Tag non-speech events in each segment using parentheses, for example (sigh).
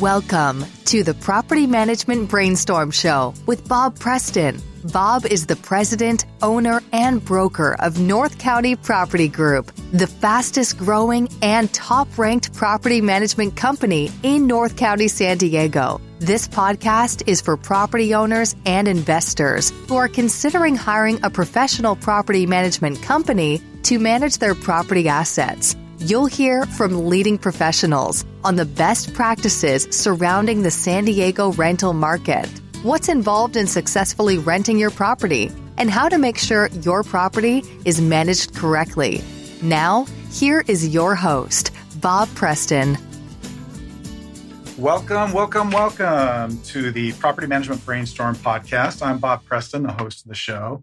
Welcome to the Property Management Brainstorm Show with Bob Preston. Bob is the president, owner, and broker of North County Property Group, the fastest growing and top ranked property management company in North County, San Diego. This podcast is for property owners and investors who are considering hiring a professional property management company to manage their property assets. You'll hear from leading professionals on the best practices surrounding the San Diego rental market, what's involved in successfully renting your property, and how to make sure your property is managed correctly. Now, here is your host, Bob Preston. Welcome, welcome, welcome to the Property Management Brainstorm podcast. I'm Bob Preston, the host of the show.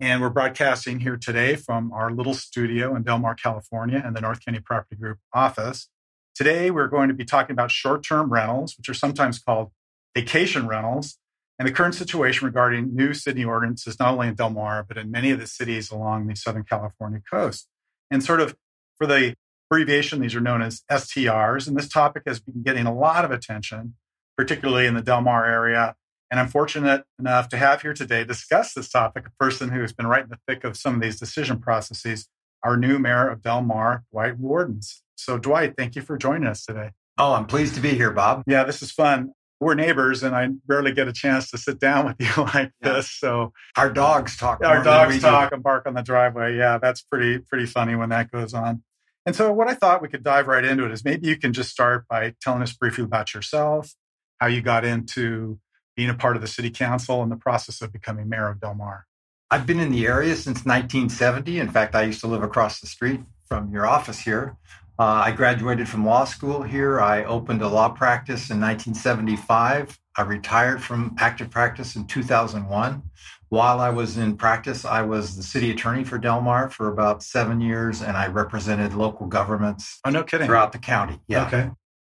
And we're broadcasting here today from our little studio in Del Mar, California, and the North County Property Group office. Today, we're going to be talking about short term rentals, which are sometimes called vacation rentals, and the current situation regarding new city ordinances, not only in Del Mar, but in many of the cities along the Southern California coast. And sort of for the abbreviation, these are known as STRs. And this topic has been getting a lot of attention, particularly in the Del Mar area and I'm fortunate enough to have here today discuss this topic a person who has been right in the thick of some of these decision processes, our new mayor of Del Mar, Dwight Worden. So, Dwight, thank you for joining us today. Oh, I'm pleased to be here, Bob. Yeah, this is fun. We're neighbors, and I rarely get a chance to sit down with you (laughs) like yeah. this. So our dogs talk. Our dogs talk and bark on the driveway. Yeah, that's pretty pretty funny when that goes on. And so, what I thought we could dive right into it is maybe you can just start by telling us briefly about yourself, how you got into being a part of the city council and the process of becoming mayor of Del Mar? I've been in the area since 1970. In fact, I used to live across the street from your office here. Uh, I graduated from law school here. I opened a law practice in 1975. I retired from active practice in 2001. While I was in practice, I was the city attorney for Del Mar for about seven years, and I represented local governments. Oh, no kidding! Throughout the county. Yeah. Okay.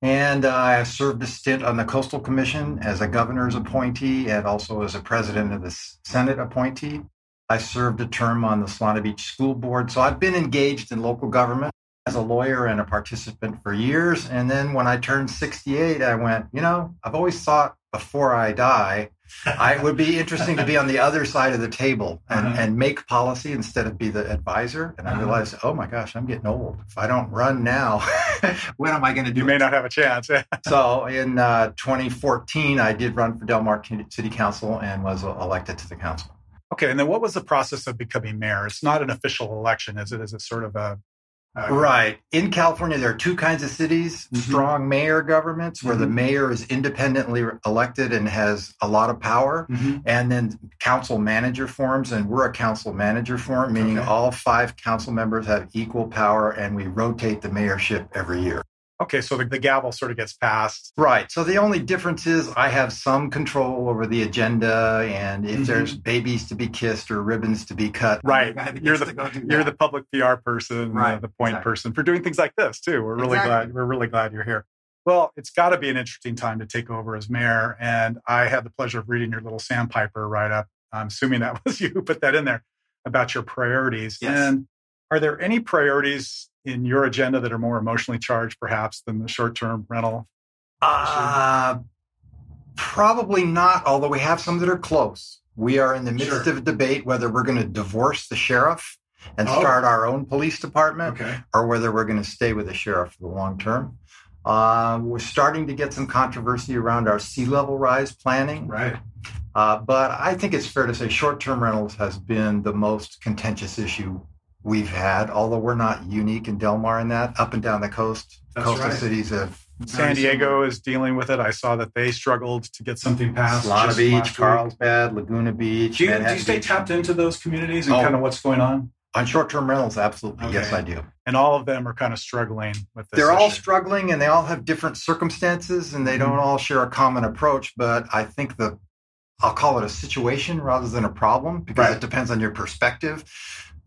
And uh, I served a stint on the Coastal Commission as a governor's appointee and also as a president of the Senate appointee. I served a term on the Solana Beach School Board. So I've been engaged in local government as a lawyer and a participant for years. And then when I turned 68, I went, you know, I've always thought before I die, (laughs) I would be interesting to be on the other side of the table and, uh-huh. and make policy instead of be the advisor. And I uh-huh. realized, oh my gosh, I'm getting old. If I don't run now, (laughs) when am I going to do? You may it? not have a chance. (laughs) so in uh, 2014, I did run for Del Mar City Council and was elected to the council. Okay, and then what was the process of becoming mayor? It's not an official election, is it? Is it sort of a uh, right. In California, there are two kinds of cities mm-hmm. strong mayor governments, where mm-hmm. the mayor is independently elected and has a lot of power, mm-hmm. and then council manager forms. And we're a council manager form, meaning okay. all five council members have equal power, and we rotate the mayorship every year. Okay, so the, the, gavel sort of gets passed. Right. So the only difference is I have some control over the agenda, and if mm-hmm. there's babies to be kissed or ribbons to be cut, right. You're the you're the public PR person, right. uh, the point exactly. person for doing things like this too. We're really exactly. glad we're really glad you're here. Well, it's got to be an interesting time to take over as mayor, and I had the pleasure of reading your little sandpiper write up. I'm assuming that (laughs) was you who put that in there about your priorities. Yes. And are there any priorities in your agenda that are more emotionally charged, perhaps, than the short term rental? Uh, probably not, although we have some that are close. We are in the midst sure. of a debate whether we're going to divorce the sheriff and oh. start our own police department okay. or whether we're going to stay with the sheriff for the long term. Uh, we're starting to get some controversy around our sea level rise planning. Right. Uh, but I think it's fair to say short term rentals has been the most contentious issue we've had, although we're not unique in Del Mar in that. Up and down the coast, That's coastal right. cities have. San Diego is dealing with it. I saw that they struggled to get something passed. Solana Beach, Carlsbad, Laguna Beach. Do you, do you stay Beach. tapped into those communities and oh, kind of what's going on? On short term rentals, absolutely. Okay. Yes, I do. And all of them are kind of struggling with this. They're issue. all struggling and they all have different circumstances and they mm-hmm. don't all share a common approach. But I think the, I'll call it a situation rather than a problem because right. it depends on your perspective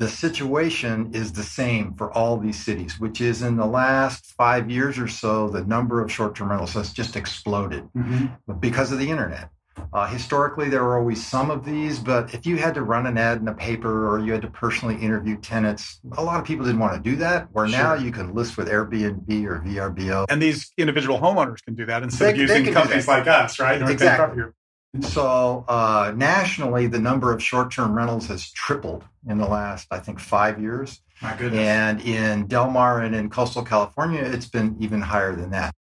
the situation is the same for all these cities, which is in the last five years or so, the number of short term rentals has just exploded mm-hmm. because of the internet. Uh, historically, there were always some of these, but if you had to run an ad in a paper or you had to personally interview tenants, a lot of people didn't want to do that. Where sure. now you can list with Airbnb or VRBO. And these individual homeowners can do that instead they, of using companies like us, right? Exactly. So uh, nationally, the number of short-term rentals has tripled in the last, I think, five years. My goodness. And in Del Mar and in coastal California, it's been even higher than that.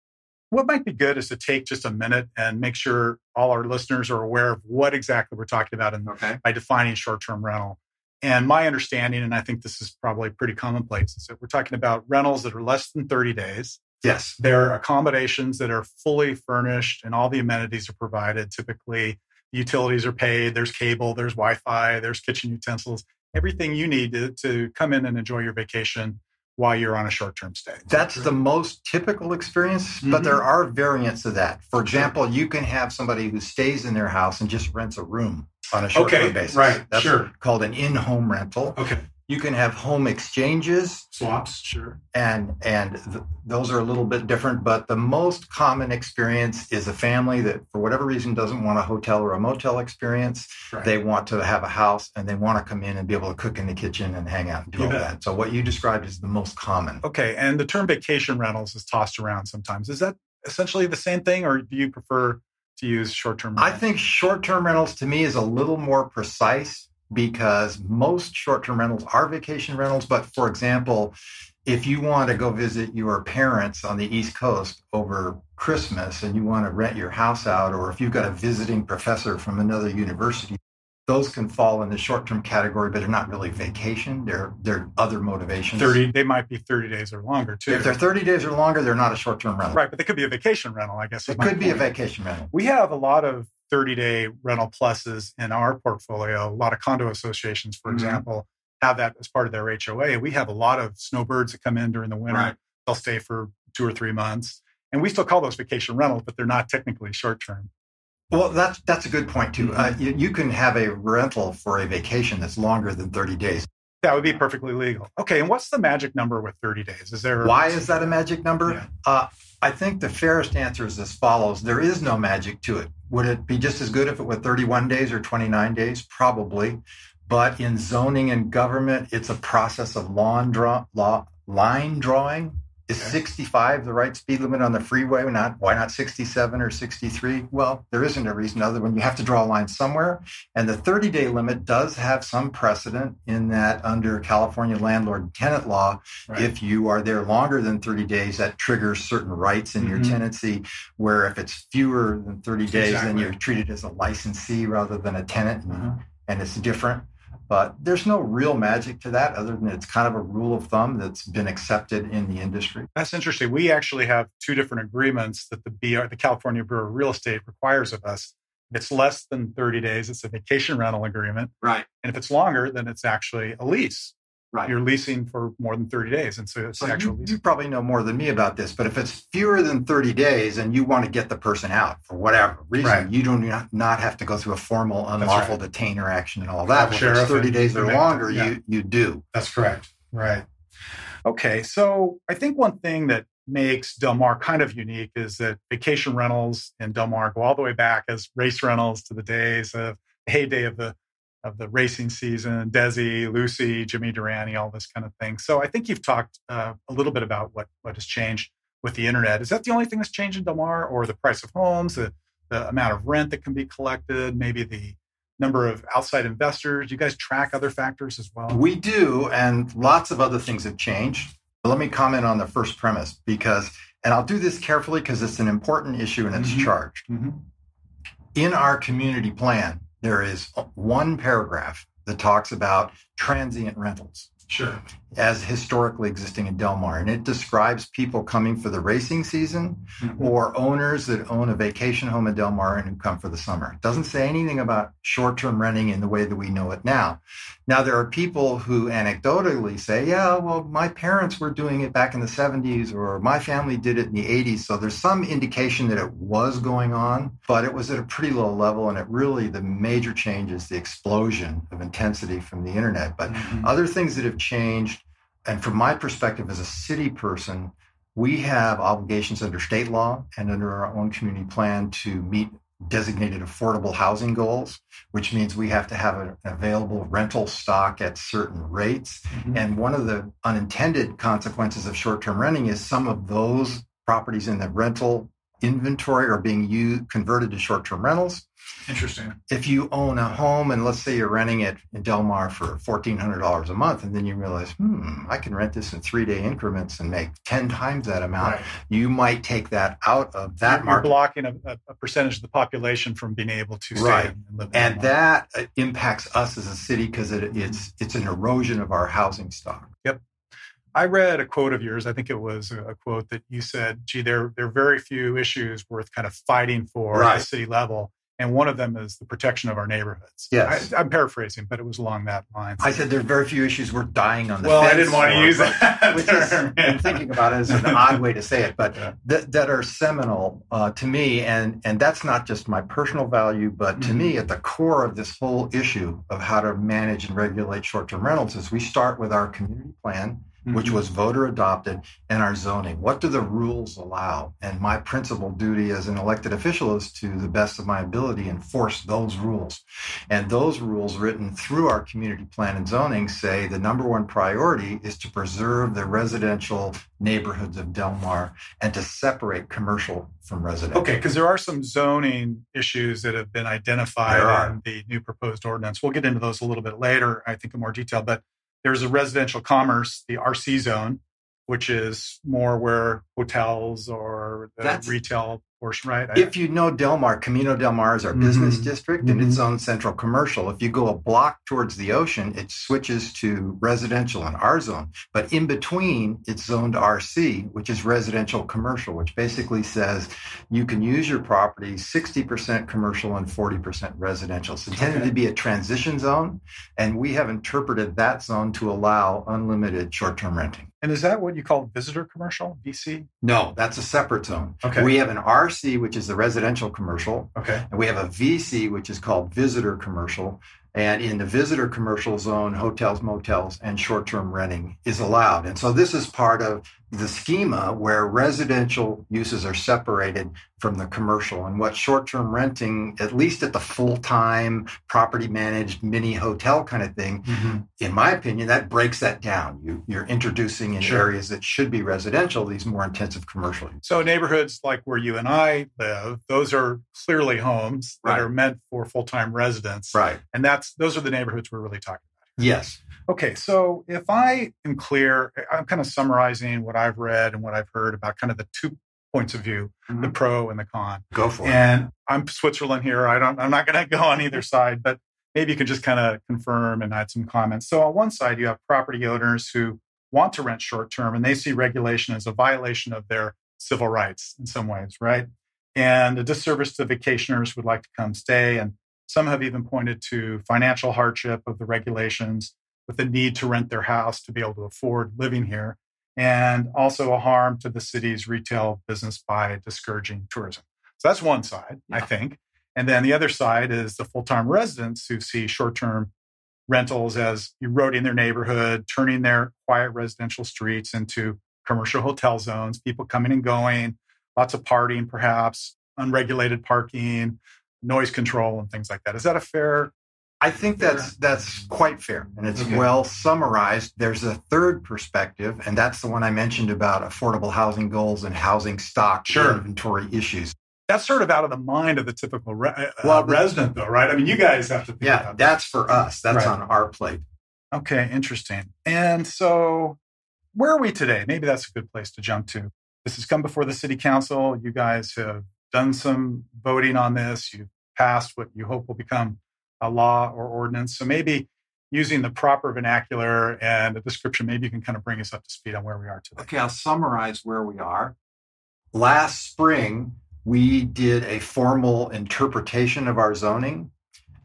What might be good is to take just a minute and make sure all our listeners are aware of what exactly we're talking about in, okay. by defining short-term rental. And my understanding, and I think this is probably pretty commonplace, is that we're talking about rentals that are less than 30 days. Yes. They're accommodations that are fully furnished and all the amenities are provided. Typically, utilities are paid, there's cable, there's Wi Fi, there's kitchen utensils, everything you need to, to come in and enjoy your vacation while you're on a short term stay. That's the most typical experience, mm-hmm. but there are variants of that. For example, you can have somebody who stays in their house and just rents a room on a short term okay, basis. Right. That's sure. called an in home rental. Okay. You can have home exchanges, swaps, sure, and and th- those are a little bit different. But the most common experience is a family that, for whatever reason, doesn't want a hotel or a motel experience. Right. They want to have a house and they want to come in and be able to cook in the kitchen and hang out and do all that. So what you described is the most common. Okay, and the term vacation rentals is tossed around sometimes. Is that essentially the same thing, or do you prefer to use short-term? Rentals? I think short-term rentals to me is a little more precise because most short term rentals are vacation rentals. But for example, if you want to go visit your parents on the East Coast over Christmas and you want to rent your house out, or if you've got a visiting professor from another university, those can fall in the short term category, but they're not really vacation. They're they're other motivations. Thirty, they might be thirty days or longer too. If they're thirty days or longer, they're not a short term rental. Right, but they could be a vacation rental. I guess it could be a vacation rental. We have a lot of 30 day rental pluses in our portfolio. A lot of condo associations, for mm-hmm. example, have that as part of their HOA. We have a lot of snowbirds that come in during the winter. Right. They'll stay for two or three months. And we still call those vacation rentals, but they're not technically short term. Well, that's that's a good point too. Uh, you, you, can have a rental for a vacation that's longer than 30 days. That would be perfectly legal. Okay, and what's the magic number with 30 days? Is there why is that a magic number? Yeah. Uh, I think the fairest answer is as follows: there is no magic to it. Would it be just as good if it were 31 days or 29 days? Probably. But in zoning and government, it's a process of law, draw, law line drawing is 65 the right speed limit on the freeway? Not why not 67 or 63? Well, there isn't a reason other than you have to draw a line somewhere. And the 30 day limit does have some precedent in that under California landlord tenant law, right. if you are there longer than 30 days, that triggers certain rights in mm-hmm. your tenancy. Where if it's fewer than 30 days, exactly. then you're treated as a licensee rather than a tenant, mm-hmm. and it's different. But there's no real magic to that other than it's kind of a rule of thumb that's been accepted in the industry. That's interesting. We actually have two different agreements that the BR, the California Bureau of Real Estate requires of us. If it's less than 30 days, it's a vacation rental agreement. Right. And if it's longer, then it's actually a lease. Right. You're leasing for more than 30 days. And so it's so actual you, you, probably know more than me about this, but if it's fewer than 30 days and you want to get the person out for whatever reason, right. you do not, not have to go through a formal unlawful right. detainer action and all that. If it's 30 days or longer, yeah. you, you do. That's correct. Right. Okay. So I think one thing that makes Del Mar kind of unique is that vacation rentals in Del Mar go all the way back as race rentals to the days of the heyday of the of the racing season, Desi, Lucy, Jimmy Durante, all this kind of thing. So I think you've talked uh, a little bit about what what has changed with the internet. Is that the only thing that's changed in Del Mar, or the price of homes, the, the amount of rent that can be collected, maybe the number of outside investors? Do you guys track other factors as well? We do, and lots of other things have changed. But Let me comment on the first premise because, and I'll do this carefully because it's an important issue and it's mm-hmm. charged. Mm-hmm. In our community plan, there is one paragraph that talks about transient rentals. Sure. As historically existing in Del Mar. And it describes people coming for the racing season mm-hmm. or owners that own a vacation home in Del Mar and who come for the summer. It doesn't say anything about short term renting in the way that we know it now. Now, there are people who anecdotally say, yeah, well, my parents were doing it back in the 70s or my family did it in the 80s. So there's some indication that it was going on, but it was at a pretty low level. And it really, the major change is the explosion of intensity from the internet. But mm-hmm. other things that have changed, and from my perspective as a city person, we have obligations under state law and under our own community plan to meet designated affordable housing goals, which means we have to have an available rental stock at certain rates. Mm-hmm. And one of the unintended consequences of short term renting is some of those properties in the rental inventory are being used, converted to short term rentals. Interesting. If you own a home and let's say you're renting it in Del Mar for $1,400 a month, and then you realize, hmm, I can rent this in three day increments and make 10 times that amount, right. you might take that out of that you're, market. You're blocking a, a, percentage of the population from being able to stay right. and live And that uh, impacts us as a city because it, it's, it's an erosion of our housing stock. Yep. I read a quote of yours. I think it was a quote that you said, "Gee, there there are very few issues worth kind of fighting for right. at the city level." and one of them is the protection of our neighborhoods. Yes, I, am paraphrasing, but it was along that line. I said there are very few issues we're dying on the well. I didn't want to use that. Which is, I'm thinking about it as an odd way to say it, but yeah. that, that are seminal uh, to me, and and that's not just my personal value, but to mm-hmm. me, at the core of this whole issue of how to manage and regulate short-term rentals is we start with our community plan mm-hmm. which was voter adopted, and our zoning. What do the rules allow? And my principal duty as an elected official is to the best of my ability enforce those rules. And those rules written through our community plan and zoning say the number one priority is to preserve the residential neighborhoods of Del Mar and to separate commercial from residential. Okay, because there are some zoning issues that have been identified in the new proposed ordinance. We'll get into those a little bit later, I think, in more detail. But there's a residential commerce, the RC zone, which is more where hotels or the retail right? If you know Del Mar, Camino Del Mar is our mm-hmm. business district mm-hmm. and its own central commercial. If you go a block towards the ocean, it switches to residential in our zone. But in between, it's zoned RC, which is residential commercial, which basically says you can use your property 60% commercial and 40% residential. It's intended okay. to be a transition zone. And we have interpreted that zone to allow unlimited short term renting. And is that what you call visitor commercial, VC? No, that's a separate zone. Okay. We have an RC, which is the residential commercial. Okay. And we have a VC, which is called visitor commercial. And in the visitor commercial zone, hotels, motels, and short term renting is allowed. And so this is part of the schema where residential uses are separated from the commercial and what short-term renting at least at the full-time property managed mini hotel kind of thing mm-hmm. in my opinion that breaks that down you, you're introducing in sure. areas that should be residential these more intensive commercial so neighborhoods like where you and i live those are clearly homes that right. are meant for full-time residents right and that's those are the neighborhoods we're really talking about yes Okay, so if I am clear, I'm kind of summarizing what I've read and what I've heard about kind of the two points of view, mm-hmm. the pro and the con. Go for and it. And I'm Switzerland here. I don't. I'm not going (laughs) to go on either side, but maybe you can just kind of confirm and add some comments. So on one side, you have property owners who want to rent short term, and they see regulation as a violation of their civil rights in some ways, right? And a disservice to vacationers would like to come stay, and some have even pointed to financial hardship of the regulations with the need to rent their house to be able to afford living here, and also a harm to the city's retail business by discouraging tourism. So that's one side, yeah. I think. And then the other side is the full time residents who see short term rentals as eroding their neighborhood, turning their quiet residential streets into commercial hotel zones, people coming and going, lots of partying, perhaps, unregulated parking, noise control, and things like that. Is that a fair I think that's that's quite fair, and it's okay. well summarized. There's a third perspective, and that's the one I mentioned about affordable housing goals and housing stock sure. inventory issues. That's sort of out of the mind of the typical re- uh, well, resident, though, right? I mean, you guys have to. yeah, that's for us. That's right. on our plate. Okay, interesting. And so, where are we today? Maybe that's a good place to jump to. This has come before the city council. You guys have done some voting on this. You've passed what you hope will become a law or ordinance. So maybe using the proper vernacular and a description, maybe you can kind of bring us up to speed on where we are today. Okay, I'll summarize where we are. Last spring, we did a formal interpretation of our zoning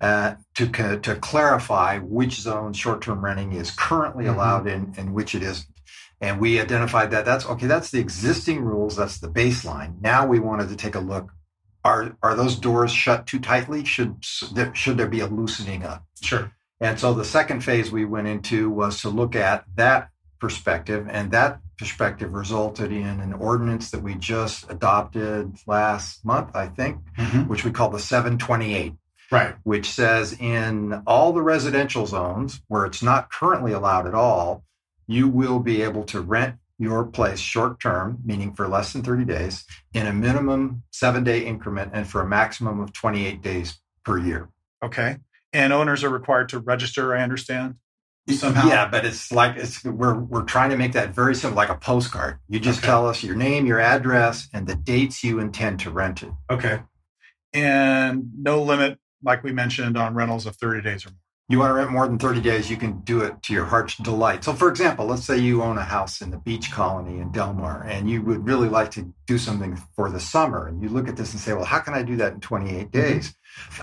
uh, to, to clarify which zone short-term renting is currently mm-hmm. allowed in and which it isn't. And we identified that that's okay, that's the existing rules, that's the baseline. Now we wanted to take a look are are those doors shut too tightly? Should should there be a loosening up? Sure. And so the second phase we went into was to look at that perspective, and that perspective resulted in an ordinance that we just adopted last month, I think, mm-hmm. which we call the 728. Right. Which says in all the residential zones where it's not currently allowed at all, you will be able to rent your place short term, meaning for less than 30 days, in a minimum seven day increment and for a maximum of 28 days per year. Okay. And owners are required to register, I understand somehow. Yeah, but it's like it's we're we're trying to make that very simple, like a postcard. You just okay. tell us your name, your address, and the dates you intend to rent it. Okay. And no limit, like we mentioned, on rentals of 30 days or more. You want to rent more than 30 days, you can do it to your heart's delight. So, for example, let's say you own a house in the beach colony in Del Mar and you would really like to do something for the summer. And you look at this and say, well, how can I do that in 28 mm-hmm. days?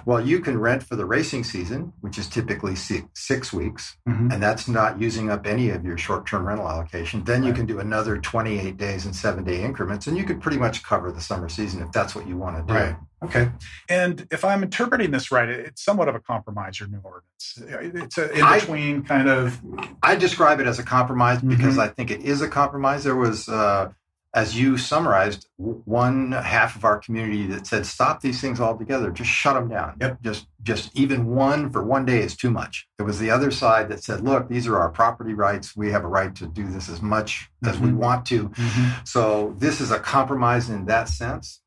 Well, you can rent for the racing season, which is typically six weeks, mm-hmm. and that's not using up any of your short term rental allocation. Then right. you can do another 28 days in seven day increments, and you could pretty much cover the summer season if that's what you want to do. Right. Okay. And if I'm interpreting this right, it's somewhat of a compromise, your new ordinance. It's a in between kind of. I describe it as a compromise because mm-hmm. I think it is a compromise. There was. Uh, as you summarized, one half of our community that said, "Stop these things altogether. Just shut them down. Yep. Just, just even one for one day is too much." There was the other side that said, "Look, these are our property rights. We have a right to do this as much mm-hmm. as we mm-hmm. want to." Mm-hmm. So this is a compromise in that sense.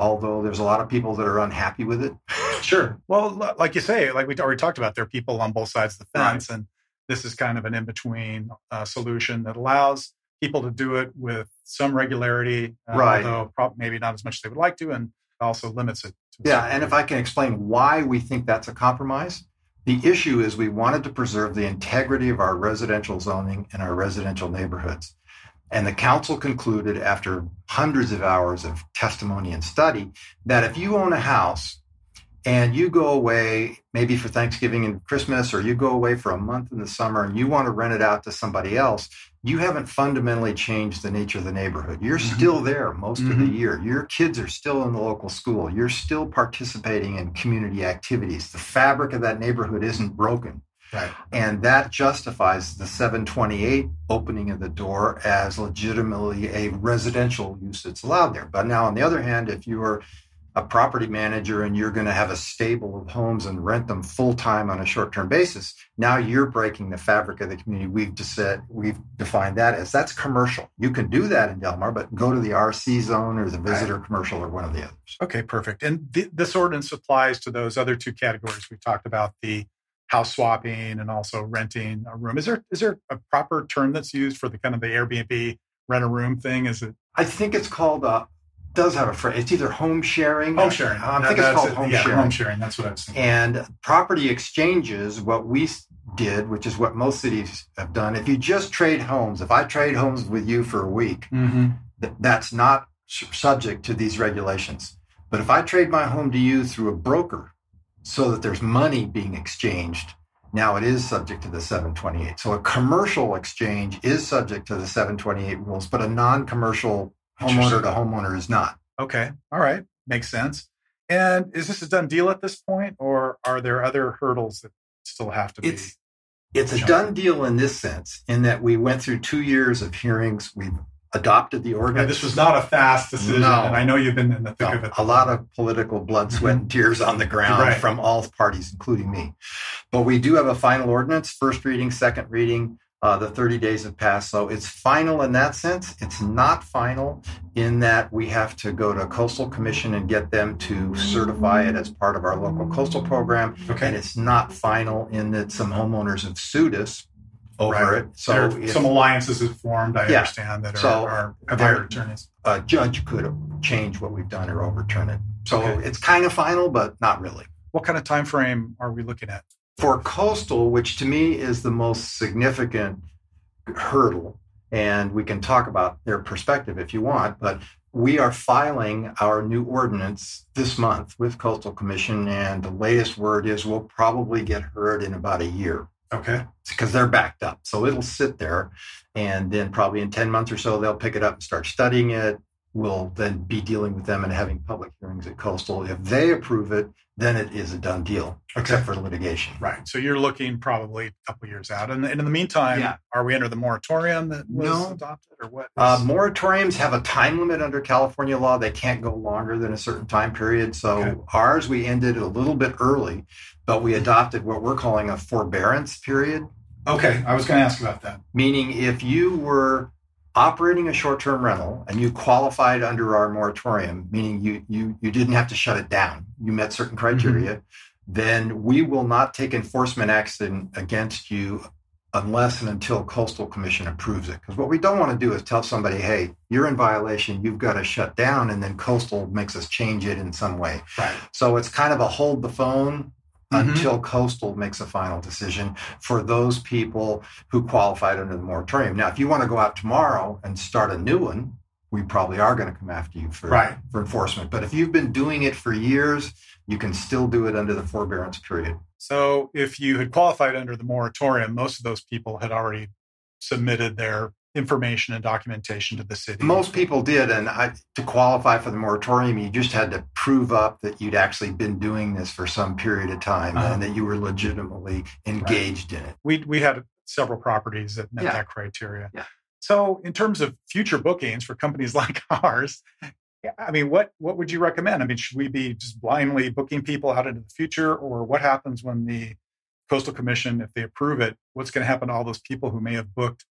Although there's a lot of people that are unhappy with it. sure. Well, like you say, like we already talked about, there are people on both sides of the fence, right. and this is kind of an in-between uh, solution that allows people to do it with some regularity, uh, right. although probably maybe not as much as they would like to, and also limits it. yeah, and if I can explain why we think that's a compromise, the issue is we wanted to preserve the integrity of our residential zoning and our residential neighborhoods. And the council concluded after hundreds of hours of testimony and study that if you own a house and you go away maybe for Thanksgiving and Christmas, or you go away for a month in the summer and you want to rent it out to somebody else, you haven't fundamentally changed the nature of the neighborhood. You're mm-hmm. still there most mm-hmm. of the mm-hmm. year. Your kids are still in the local school. You're still participating in community activities. The fabric of that neighborhood isn't broken. Right. And that justifies the 728 opening of the door as legitimately a residential use that's allowed there. But now, on the other hand, if you are a property manager and you're going to have a stable of homes and rent them full time on a short term basis, now you're breaking the fabric of the community. We've just said we've defined that as that's commercial. You can do that in Del Mar, but go to the RC zone or the visitor right. commercial or one of the others. Okay, perfect. And th- this ordinance applies to those other two categories we talked about the house swapping and also renting a room. Is there is there a proper term that's used for the kind of the Airbnb rent a room thing? Is it? I think it's called a does have a phrase. It's either home sharing. Home sharing. I think it's called home yeah, sharing. Home sharing. That's what I was thinking. And property exchanges, what we did, which is what most cities have done. If you just trade homes, if I trade homes with you for a week, mm-hmm. th- that's not subject to these regulations. But if I trade my home to you through a broker, so that there's money being exchanged, now it is subject to the 728. So a commercial exchange is subject to the 728 rules, but a non-commercial homeowner to homeowner is not. Okay. All right. Makes sense. And is this a done deal at this point, or are there other hurdles that still have to be? It's, it's a done deal in this sense, in that we went through two years of hearings. We've adopted the ordinance. Yeah, this was not a fast decision, no. and I know you've been in the thick no, of it. A lot of political blood, sweat, and mm-hmm. tears on the ground right. from all parties, including me. But we do have a final ordinance, first reading, second reading. Uh, the 30 days have passed. So it's final in that sense. It's not final in that we have to go to coastal commission and get them to certify it as part of our local coastal program. Okay. And it's not final in that some homeowners have sued us over right. it. So if, some alliances have formed, I yeah. understand, that are, so are have hired attorneys. A judge could change what we've done or overturn it. So okay. it's kind of final, but not really. What kind of time frame are we looking at? for coastal, which to me is the most significant hurdle, and we can talk about their perspective if you want, but we are filing our new ordinance this month with Coastal Commission, and the latest word is we'll probably get heard in about a year. Okay. Because they're backed up. So it'll sit there, and then probably in 10 months or so, they'll pick it up and start studying it, We'll then be dealing with them and having public hearings at Coastal. If they approve it, then it is a done deal, Okay. except for litigation. Right. So you're looking probably a couple years out. And, and in the meantime, Yeah. are we under the moratorium that was No. adopted or what? Uh, moratoriums have a time limit under California law. They can't go longer than a certain time period. So Okay. ours, we ended a little bit early, but we adopted what we're calling a forbearance period. okay. I was going to ask about that. meaning if you were operating a short-term rental and you qualified under our moratorium meaning you you you didn't have to shut it down you met certain mm-hmm. criteria then we will not take enforcement action against you unless and until coastal commission approves it because what we don't want to do is tell somebody hey you're in violation you've got to shut down and then coastal makes us change it in some way Right. so it's kind of a hold the phone Mhm. until Coastal makes a final decision for those people who qualified under the moratorium. Now, if you want to go out tomorrow and start a new one, we probably are going to come after you for, Right. for enforcement. But if you've been doing it for years, you can still do it under the forbearance period. So if you had qualified under the moratorium, most of those people had already submitted their information and documentation to the city. Most people did, and I, to qualify for the moratorium, you just had to prove up that you'd actually been doing this for some period of time Uh-huh. and that you were legitimately engaged in it. we we had several properties that met Yeah. that criteria. Yeah. So in terms of future bookings for companies (laughs) like ours, I mean, what what would you recommend? I mean, should we be just blindly booking people out into the future, or what happens when the coastal commission, if they approve it, what's going to happen to all those people who may have booked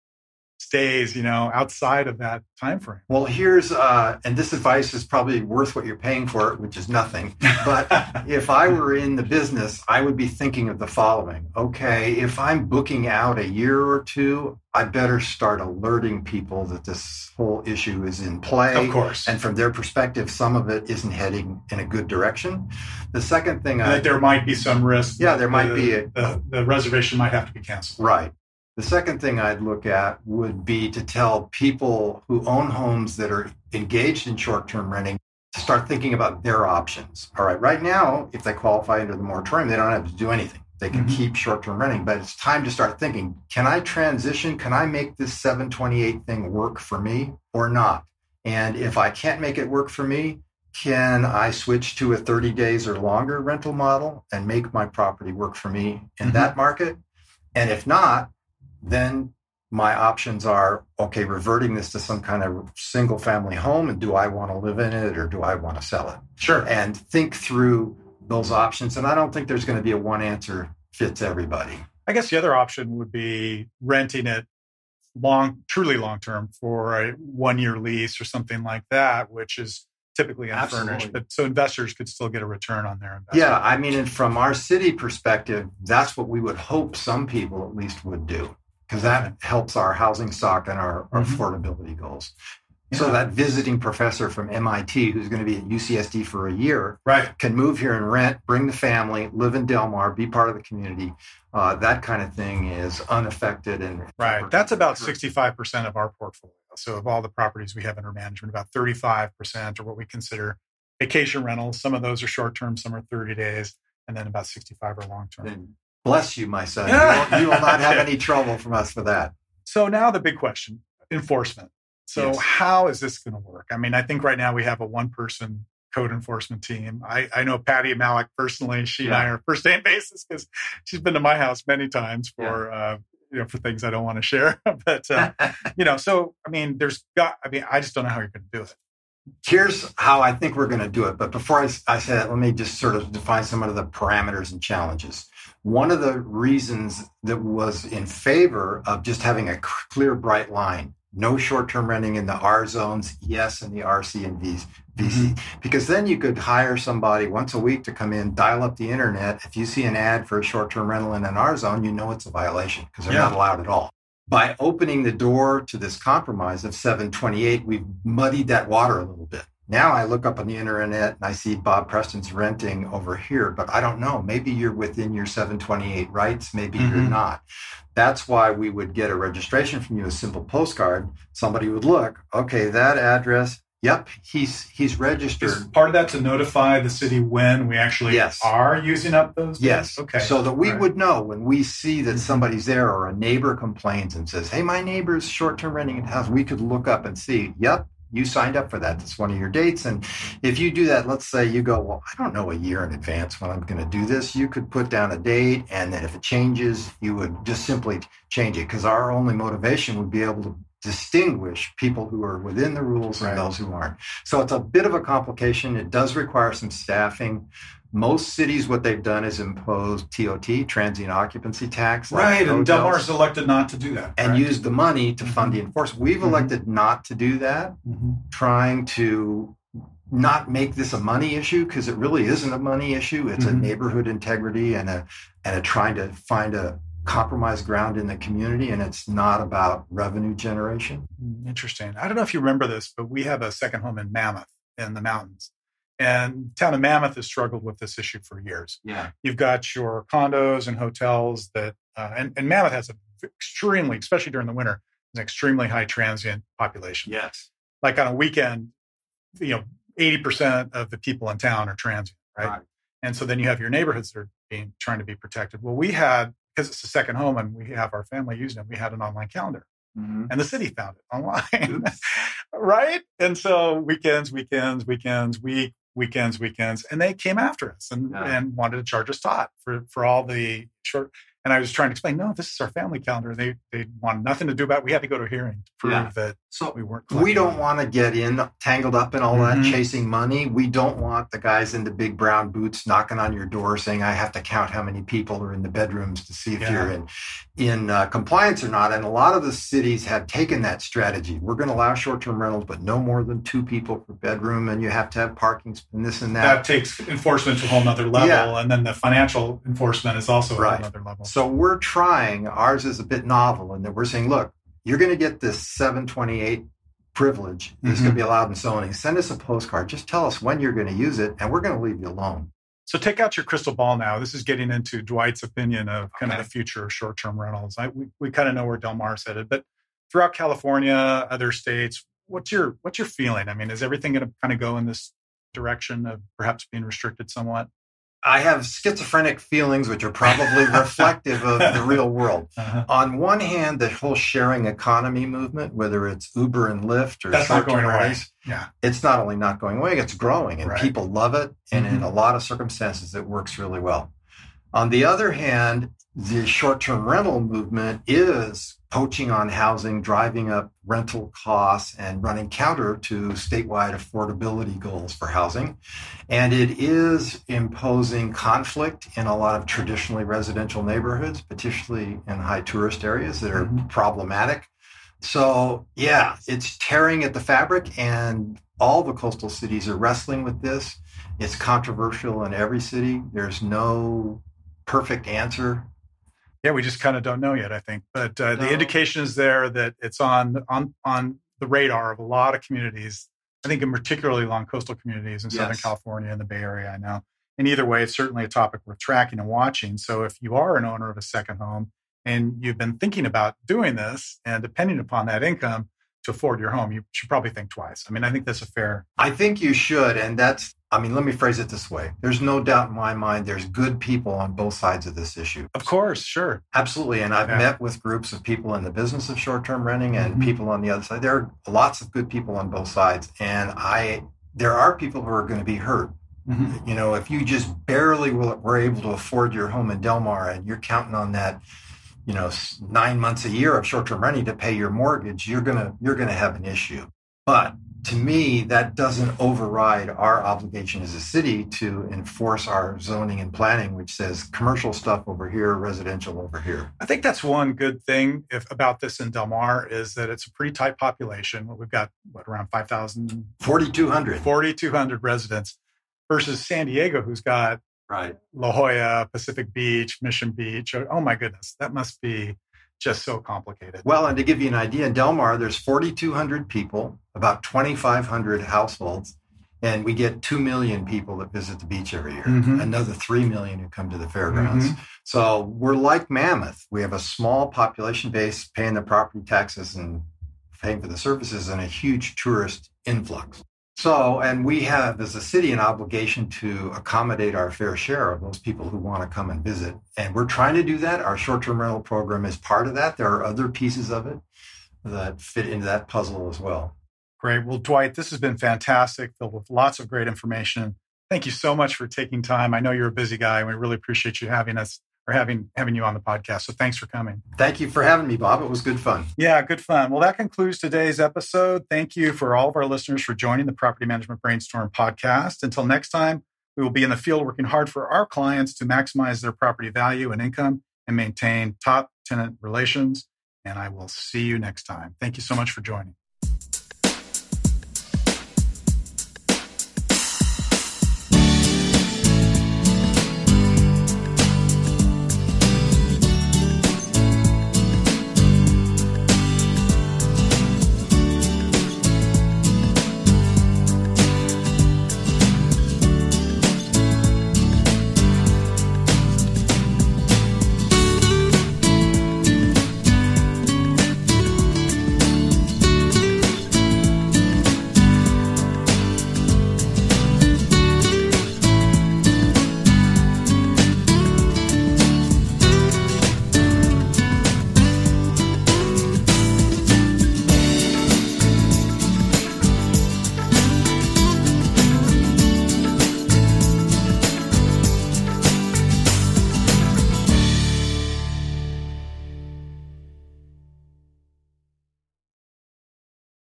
stays, you know, outside of that time frame? Well, here's, uh, and this advice is probably worth what you're paying for it, which is nothing. But (laughs) if I were in the business, I would be thinking of the following. Okay, if I'm booking out a year or two, I better start alerting people that this whole issue is in play. of course, And from their perspective, some of it isn't heading in a good direction. The second thing I that there might be some risk. Yeah, there might the- be a- the, the reservation might have to be canceled. Right. The second thing I'd look at would be to tell people who own homes that are engaged in short term renting to start thinking about their options. All right, right now, if they qualify under the moratorium, they don't have to do anything. They can Mhm. keep short term renting, but it's time to start thinking can I transition? Can I make this 728 thing work for me or not? And if I can't make it work for me, can I switch to a 30 days or longer rental model and make my property work for me in Mhm. that market? And if not, then my options are okay, reverting this to some kind of single family home. And do I want to live in it or do I want to sell it? Sure. And think through those options. And I don't think there's going to be a one answer fits everybody. I guess the other option would be renting it long, truly long term for a one year lease or something like that, which is typically unfurnished. Absolutely. But so investors could still get a return on their investment. Yeah, I mean, and from our city perspective, that's what we would hope some people at least would do because that helps our housing stock and our, our Mhm. affordability goals. So that visiting professor from MIT who's going to be at UCSD for a year Right. can move here and rent, bring the family, live in Del Mar, be part of the community. Uh, that kind of thing is unaffected and Right. That's about 65% of our portfolio. So of all the properties we have under management, about 35% are what we consider vacation rentals. Some of those are short term, some are 30 days, and then about 65 are long term. Bless you, my son. You will, you will not have (laughs) any trouble from us for that. So now the big question enforcement. So, Yes. how is this going to work? I mean, I think right now we have a one person code enforcement team. I, I know Patty Malik personally. She and I are first name basis because she's been to my house many times for, uh, you know, for things I don't want to share. (laughs) but, uh, (laughs) you know, so, I mean, there's got, I mean, I just don't know how you're going to do it. Here's how I think we're going to do it. But before I, I say that, let me just sort of define some of the parameters and challenges. One of the reasons that was in favor of just having a clear, bright line, no short term renting in the R zones, yes, in the RC and VC, VC, mm-hmm. because then you could hire somebody once a week to come in, dial up the internet. If you see an ad for a short term rental in an R zone, you know it's a violation because they're Yeah. not allowed at all by opening the door to this compromise of 728, we've muddied that water a little bit. Now I look up on the internet and I see Bob Preston's renting over here, but I don't know. Maybe you're within your 728 rights, maybe you're Mhm. not. That's why we would get a registration from you, a simple postcard. Somebody would look, okay, that address, yep, he's he's registered. Is part of that to notify the city when we actually Yes. are using up those? Yes. Okay. So that we Right. would know when we see that Mhm. somebody's there or a neighbor complains and says, Hey, my neighbor's short term renting a house, we could look up and see, yep, you signed up for that. That's one of your dates. And if you do that, let's say you go, well, I don't know a year in advance when I'm going to do this. You could put down a date, and then if it changes, you would just simply change it because our only motivation would be able to distinguish people who are within the rules and those who aren't. So it's a bit of a complication. It does require some staffing. Most cities, what they've done is imposed TOT, transient occupancy tax. Right, and Del Mar's elected not to do that. And use the money to fund mm-hmm. the enforcement. We've mm-hmm. elected not to do that, mm-hmm. trying to not make this a money issue because it really isn't a money issue. It's a mm-hmm. neighborhood integrity and a and a trying to find a compromise ground in the community and it's not about revenue generation. Mm, interesting. I don't know if you remember this, but we have a second home in Mammoth in the mountains. And town of Mammoth has struggled with this issue for years. Yeah. You've got your condos and hotels that, uh, and, and Mammoth has an extremely, especially during the winter, an extremely high transient population. Yes. Like on a weekend, you know, 80% of the people in town are transient, right? right. And so then you have your neighborhoods that are being trying to be protected. Well, we had because it's a second home and we have our family using it, we had an online calendar. Mm-hmm. And the city found it (laughs) online. right? And so weekends, weekends, weekends, week, weekends, weekends, and they came after us and, yeah. and wanted to charge us TOT for, for all the short and I was trying to explain, no, this is our family calendar. They they wanted nothing to do about. it. We had to go to a hearing to prove yeah. that so we weren't. We don't want to get in tangled up in all mm-hmm. that chasing money. We don't want the guys in the big brown boots knocking on your door saying, "I have to count how many people are in the bedrooms to see if yeah. you're in in uh, compliance or not." And a lot of the cities have taken that strategy. We're going to allow short term rentals, but no more than two people per bedroom, and you have to have parking and this and that. That takes enforcement to a whole other level, yeah. and then the financial enforcement is also right. another level. So we're trying, ours is a bit novel in that we're saying, look, you're going to get this 728 privilege that's mm-hmm. going to be allowed in zoning. Send us a postcard. Just tell us when you're going to use it, and we're going to leave you alone. So take out your crystal ball now. This is getting into Dwight's opinion of kind okay. of the future of short-term rentals. I, we, we kind of know where Del Mar's headed, but throughout California, other states, what's your what's your feeling? I mean, is everything going to kind of go in this direction of perhaps being restricted somewhat? I have schizophrenic feelings, which are probably (laughs) reflective of the real world. Uh-huh. On one hand, the whole sharing economy movement, whether it's Uber and Lyft or That's not going away. Yeah. it's not only not going away, it's growing and right. people love it. And mm-hmm. in a lot of circumstances, it works really well. On the other hand, the short term rental movement is poaching on housing, driving up rental costs, and running counter to statewide affordability goals for housing. And it is imposing conflict in a lot of traditionally residential neighborhoods, particularly in high tourist areas that are mm-hmm. problematic. So, yeah, it's tearing at the fabric, and all the coastal cities are wrestling with this. It's controversial in every city. There's no perfect answer yeah, we just kind of don't know yet, I think. But uh, no. the indication is there that it's on on on the radar of a lot of communities. I think, in particularly along coastal communities in yes. Southern California and the Bay Area. I know. And either way, it's certainly a topic worth tracking and watching. So, if you are an owner of a second home and you've been thinking about doing this, and depending upon that income to afford your home, you should probably think twice. I mean, I think that's a fair. I think you should, and that's I mean, let me phrase it this way. There's no doubt in my mind there's good people on both sides of this issue. Of course, sure. Absolutely. And I've yeah. met with groups of people in the business of short term renting and mm-hmm. people on the other side. There are lots of good people on both sides. And I there are people who are going to be hurt. Mm-hmm. You know, if you just barely were able to afford your home in Del Mar and you're counting on that, you know, nine months a year of short term renting to pay your mortgage, you're gonna you're gonna have an issue. But to me, that doesn't override our obligation as a city to enforce our zoning and planning, which says commercial stuff over here, residential over here. I think that's one good thing if, about this in Del Mar is that it's a pretty tight population. We've got what around 5,000? 4,200. 4,200 residents versus San Diego, who's got right La Jolla, Pacific Beach, Mission Beach. Oh my goodness, that must be just so complicated. Well, and to give you an idea, in Del Mar, there's 4,200 people, about 2,500 households, and we get 2 million people that visit the beach every year, mm-hmm. another 3 million who come to the fairgrounds. Mm-hmm. So we're like Mammoth. We have a small population base paying the property taxes and paying for the services and a huge tourist influx. So, and we have as a city an obligation to accommodate our fair share of those people who want to come and visit. And we're trying to do that. Our short term rental program is part of that. There are other pieces of it that fit into that puzzle as well. Great. Well, Dwight, this has been fantastic, filled with lots of great information. Thank you so much for taking time. I know you're a busy guy, and we really appreciate you having us or having having you on the podcast. So thanks for coming. Thank you for having me, Bob. It was good fun. Yeah, good fun. Well, that concludes today's episode. Thank you for all of our listeners for joining the Property Management Brainstorm podcast. Until next time, we will be in the field working hard for our clients to maximize their property value and income and maintain top tenant relations. And I will see you next time. Thank you so much for joining.